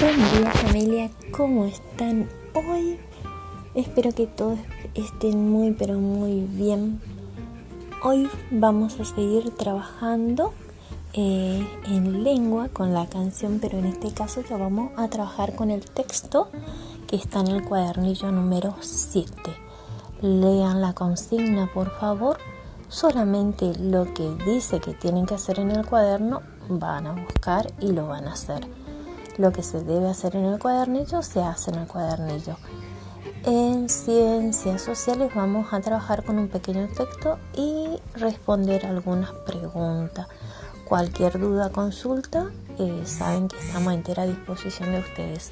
Buen día familia, ¿cómo están hoy? Espero que todos estén muy pero muy bien. Hoy vamos a seguir trabajando eh, en lengua con la canción, pero en este caso ya vamos a trabajar con el texto que está en el cuadernillo número 7. Lean la consigna por favor. Solamente lo que dice que tienen que hacer en el cuaderno van a buscar y lo van a hacer. Lo que se debe hacer en el cuadernillo se hace en el cuadernillo. En ciencias sociales vamos a trabajar con un pequeño texto y responder algunas preguntas. Cualquier duda, consulta, eh, saben que estamos a entera disposición de ustedes.